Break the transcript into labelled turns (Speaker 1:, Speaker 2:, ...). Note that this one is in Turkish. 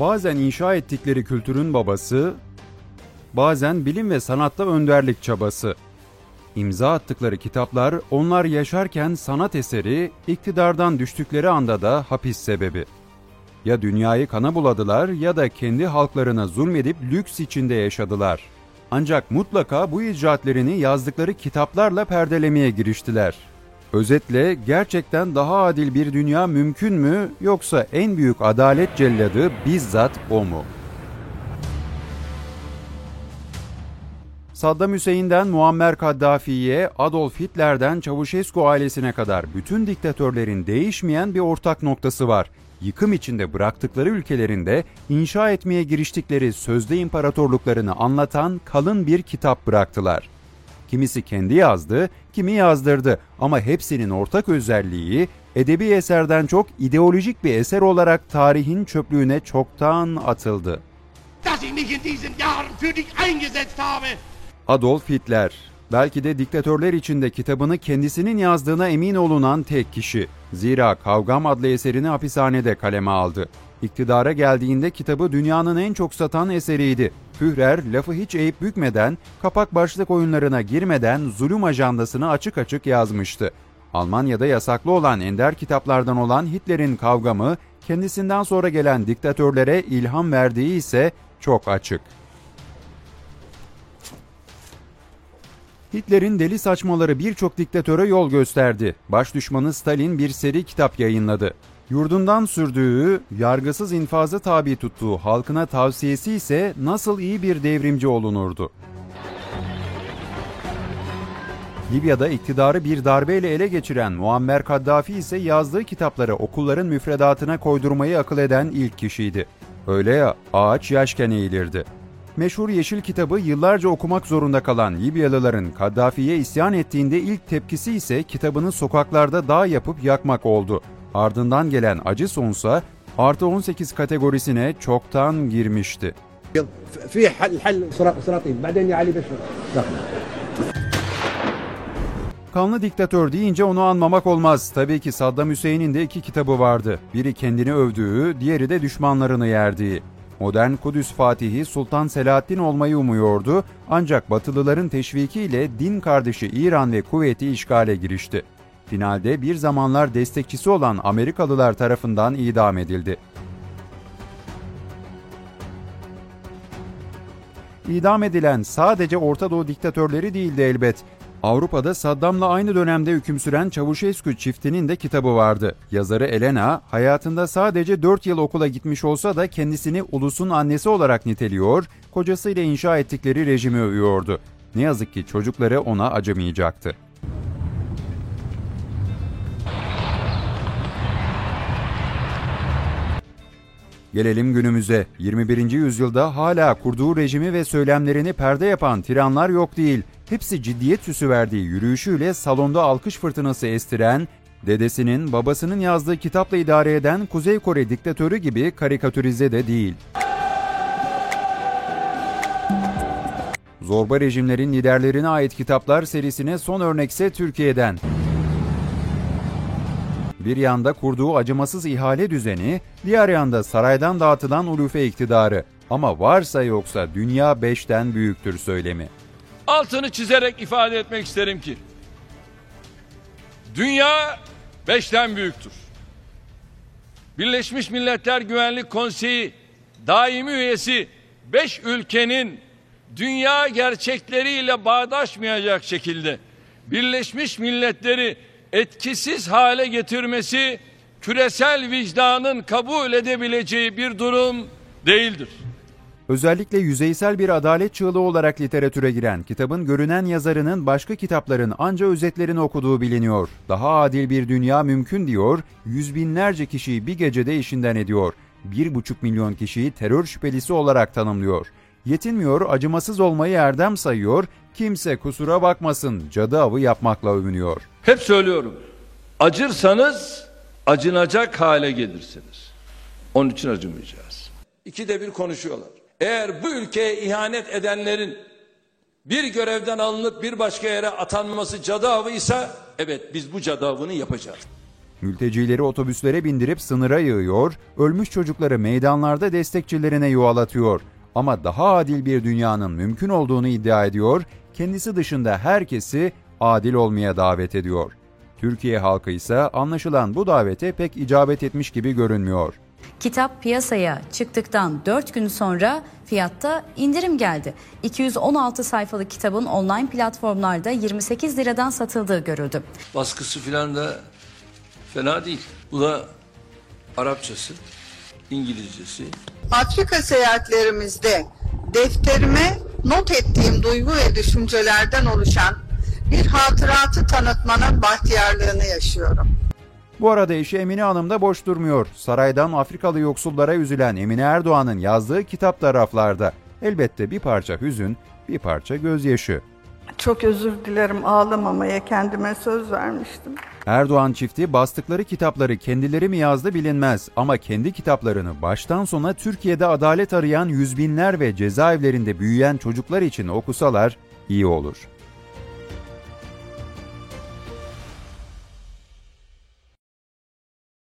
Speaker 1: Bazen inşa ettikleri kültürün babası, bazen bilim ve sanatta önderlik çabası. İmza attıkları kitaplar onlar yaşarken sanat eseri, iktidardan düştükleri anda da hapis sebebi. Ya dünyayı kana buladılar ya da kendi halklarına zulmedip lüks içinde yaşadılar. Ancak mutlaka bu icraatlerini yazdıkları kitaplarla perdelemeye giriştiler. Özetle gerçekten daha adil bir dünya mümkün mü yoksa en büyük adalet celladı bizzat o mu? Saddam Hüseyin'den Muammer Kaddafi'ye, Adolf Hitler'den Çavuşescu ailesine kadar bütün diktatörlerin değişmeyen bir ortak noktası var. Yıkım içinde bıraktıkları ülkelerinde inşa etmeye giriştikleri sözde imparatorluklarını anlatan kalın bir kitap bıraktılar. Kimisi kendi yazdı, kimi yazdırdı ama hepsinin ortak özelliği edebi eserden çok ideolojik bir eser olarak tarihin çöplüğüne çoktan atıldı. Adolf Hitler, belki de diktatörler içinde kitabını kendisinin yazdığına emin olunan tek kişi. Zira Kavgam adlı eserini hapishanede kaleme aldı. İktidara geldiğinde kitabı dünyanın en çok satan eseriydi. Führer lafı hiç eğip bükmeden, kapak başlık oyunlarına girmeden zulüm ajandasını açık açık yazmıştı. Almanya'da yasaklı olan ender kitaplardan olan Hitler'in kavgamı, kendisinden sonra gelen diktatörlere ilham verdiği ise çok açık. Hitler'in deli saçmaları birçok diktatöre yol gösterdi. Baş düşmanı Stalin bir seri kitap yayınladı. Yurdundan sürdüğü, yargısız infazı tabi tuttuğu halkına tavsiyesi ise nasıl iyi bir devrimci olunurdu. Libya'da iktidarı bir darbeyle ele geçiren Muammer Kaddafi ise yazdığı kitapları okulların müfredatına koydurmayı akıl eden ilk kişiydi. Öyle ya ağaç yaşken eğilirdi. Meşhur Yeşil kitabı yıllarca okumak zorunda kalan Libyalıların Kaddafi'ye isyan ettiğinde ilk tepkisi ise kitabını sokaklarda dağ yapıp yakmak oldu. Ardından gelen Acison ise artı 18 kategorisine çoktan girmişti. Kanlı diktatör deyince onu anmamak olmaz. Tabii ki Saddam Hüseyin'in de iki kitabı vardı. Biri kendini övdüğü, diğeri de düşmanlarını yerdiği. Modern Kudüs Fatihi Sultan Selahaddin olmayı umuyordu ancak Batılıların teşvikiyle din kardeşi İran ve Kuveyt'i işgale girişti. Finalde bir zamanlar destekçisi olan Amerikalılar tarafından idam edildi. İdam edilen sadece Orta Doğu diktatörleri değildi elbet. Avrupa'da Saddam'la aynı dönemde hüküm süren Çavuşescu çiftinin de kitabı vardı. Yazarı Elena, hayatında sadece 4 yıl okula gitmiş olsa da kendisini ulusun annesi olarak niteliyor, kocasıyla inşa ettikleri rejimi övüyordu. Ne yazık ki çocukları ona acımayacaktı. Gelelim günümüze. 21. yüzyılda hala kurduğu rejimi ve söylemlerini perde yapan tiranlar yok değil. Hepsi ciddiyet süsü verdiği yürüyüşüyle salonda alkış fırtınası estiren, dedesinin, babasının yazdığı kitapla idare eden Kuzey Kore diktatörü gibi karikatürize de değil. Zorba rejimlerin liderlerine ait kitaplar serisine son örnekse Türkiye'den. Bir yanda kurduğu acımasız ihale düzeni, diğer yanda saraydan dağıtılan ulufe iktidarı. Ama varsa yoksa dünya beşten büyüktür söylemi.
Speaker 2: Altını çizerek ifade etmek isterim ki dünya beşten büyüktür. Birleşmiş Milletler Güvenlik Konseyi daimi üyesi beş ülkenin dünya gerçekleriyle bağdaşmayacak şekilde Birleşmiş Milletleri etkisiz hale getirmesi küresel vicdanın kabul edebileceği bir durum değildir.
Speaker 1: Özellikle yüzeysel bir adalet çığlığı olarak literatüre giren kitabın görünen yazarının başka kitapların anca özetlerini okuduğu biliniyor. Daha adil bir dünya mümkün diyor, yüz binlerce kişiyi bir gecede işinden ediyor. Bir buçuk milyon kişiyi terör şüphelisi olarak tanımlıyor. Yetinmiyor, acımasız olmayı erdem sayıyor, kimse kusura bakmasın cadı avı yapmakla övünüyor.
Speaker 2: Hep söylüyorum. Acırsanız acınacak hale gelirsiniz. Onun için acımayacağız. İkide bir konuşuyorlar. Eğer bu ülkeye ihanet edenlerin bir görevden alınıp bir başka yere atanması cadı avıysa evet biz bu cadı avını yapacağız.
Speaker 1: Mültecileri otobüslere bindirip sınıra yığıyor, ölmüş çocukları meydanlarda destekçilerine yuvalatıyor. Ama daha adil bir dünyanın mümkün olduğunu iddia ediyor, kendisi dışında herkesi adil olmaya davet ediyor. Türkiye halkı ise anlaşılan bu davete pek icabet etmiş gibi görünmüyor.
Speaker 3: Kitap piyasaya çıktıktan 4 gün sonra fiyatta indirim geldi. 216 sayfalık kitabın online platformlarda 28 liradan satıldığı görüldü.
Speaker 2: Baskısı filan da fena değil. Bu da Arapçası, İngilizcesi.
Speaker 4: Afrika seyahatlerimizde defterime not ettiğim duygu ve düşüncelerden oluşan bir hatıratı tanıtmanın bahtiyarlığını yaşıyorum.
Speaker 1: Bu arada eşi Emine Hanım da boş durmuyor. Saraydan Afrikalı yoksullara üzülen Emine Erdoğan'ın yazdığı kitap da raflarda. Elbette bir parça hüzün, bir parça gözyaşı.
Speaker 4: Çok özür dilerim ağlamamaya kendime söz vermiştim.
Speaker 1: Erdoğan çifti bastıkları kitapları kendileri mi yazdı bilinmez ama kendi kitaplarını baştan sona Türkiye'de adalet arayan yüz binler ve cezaevlerinde büyüyen çocuklar için okusalar iyi olur.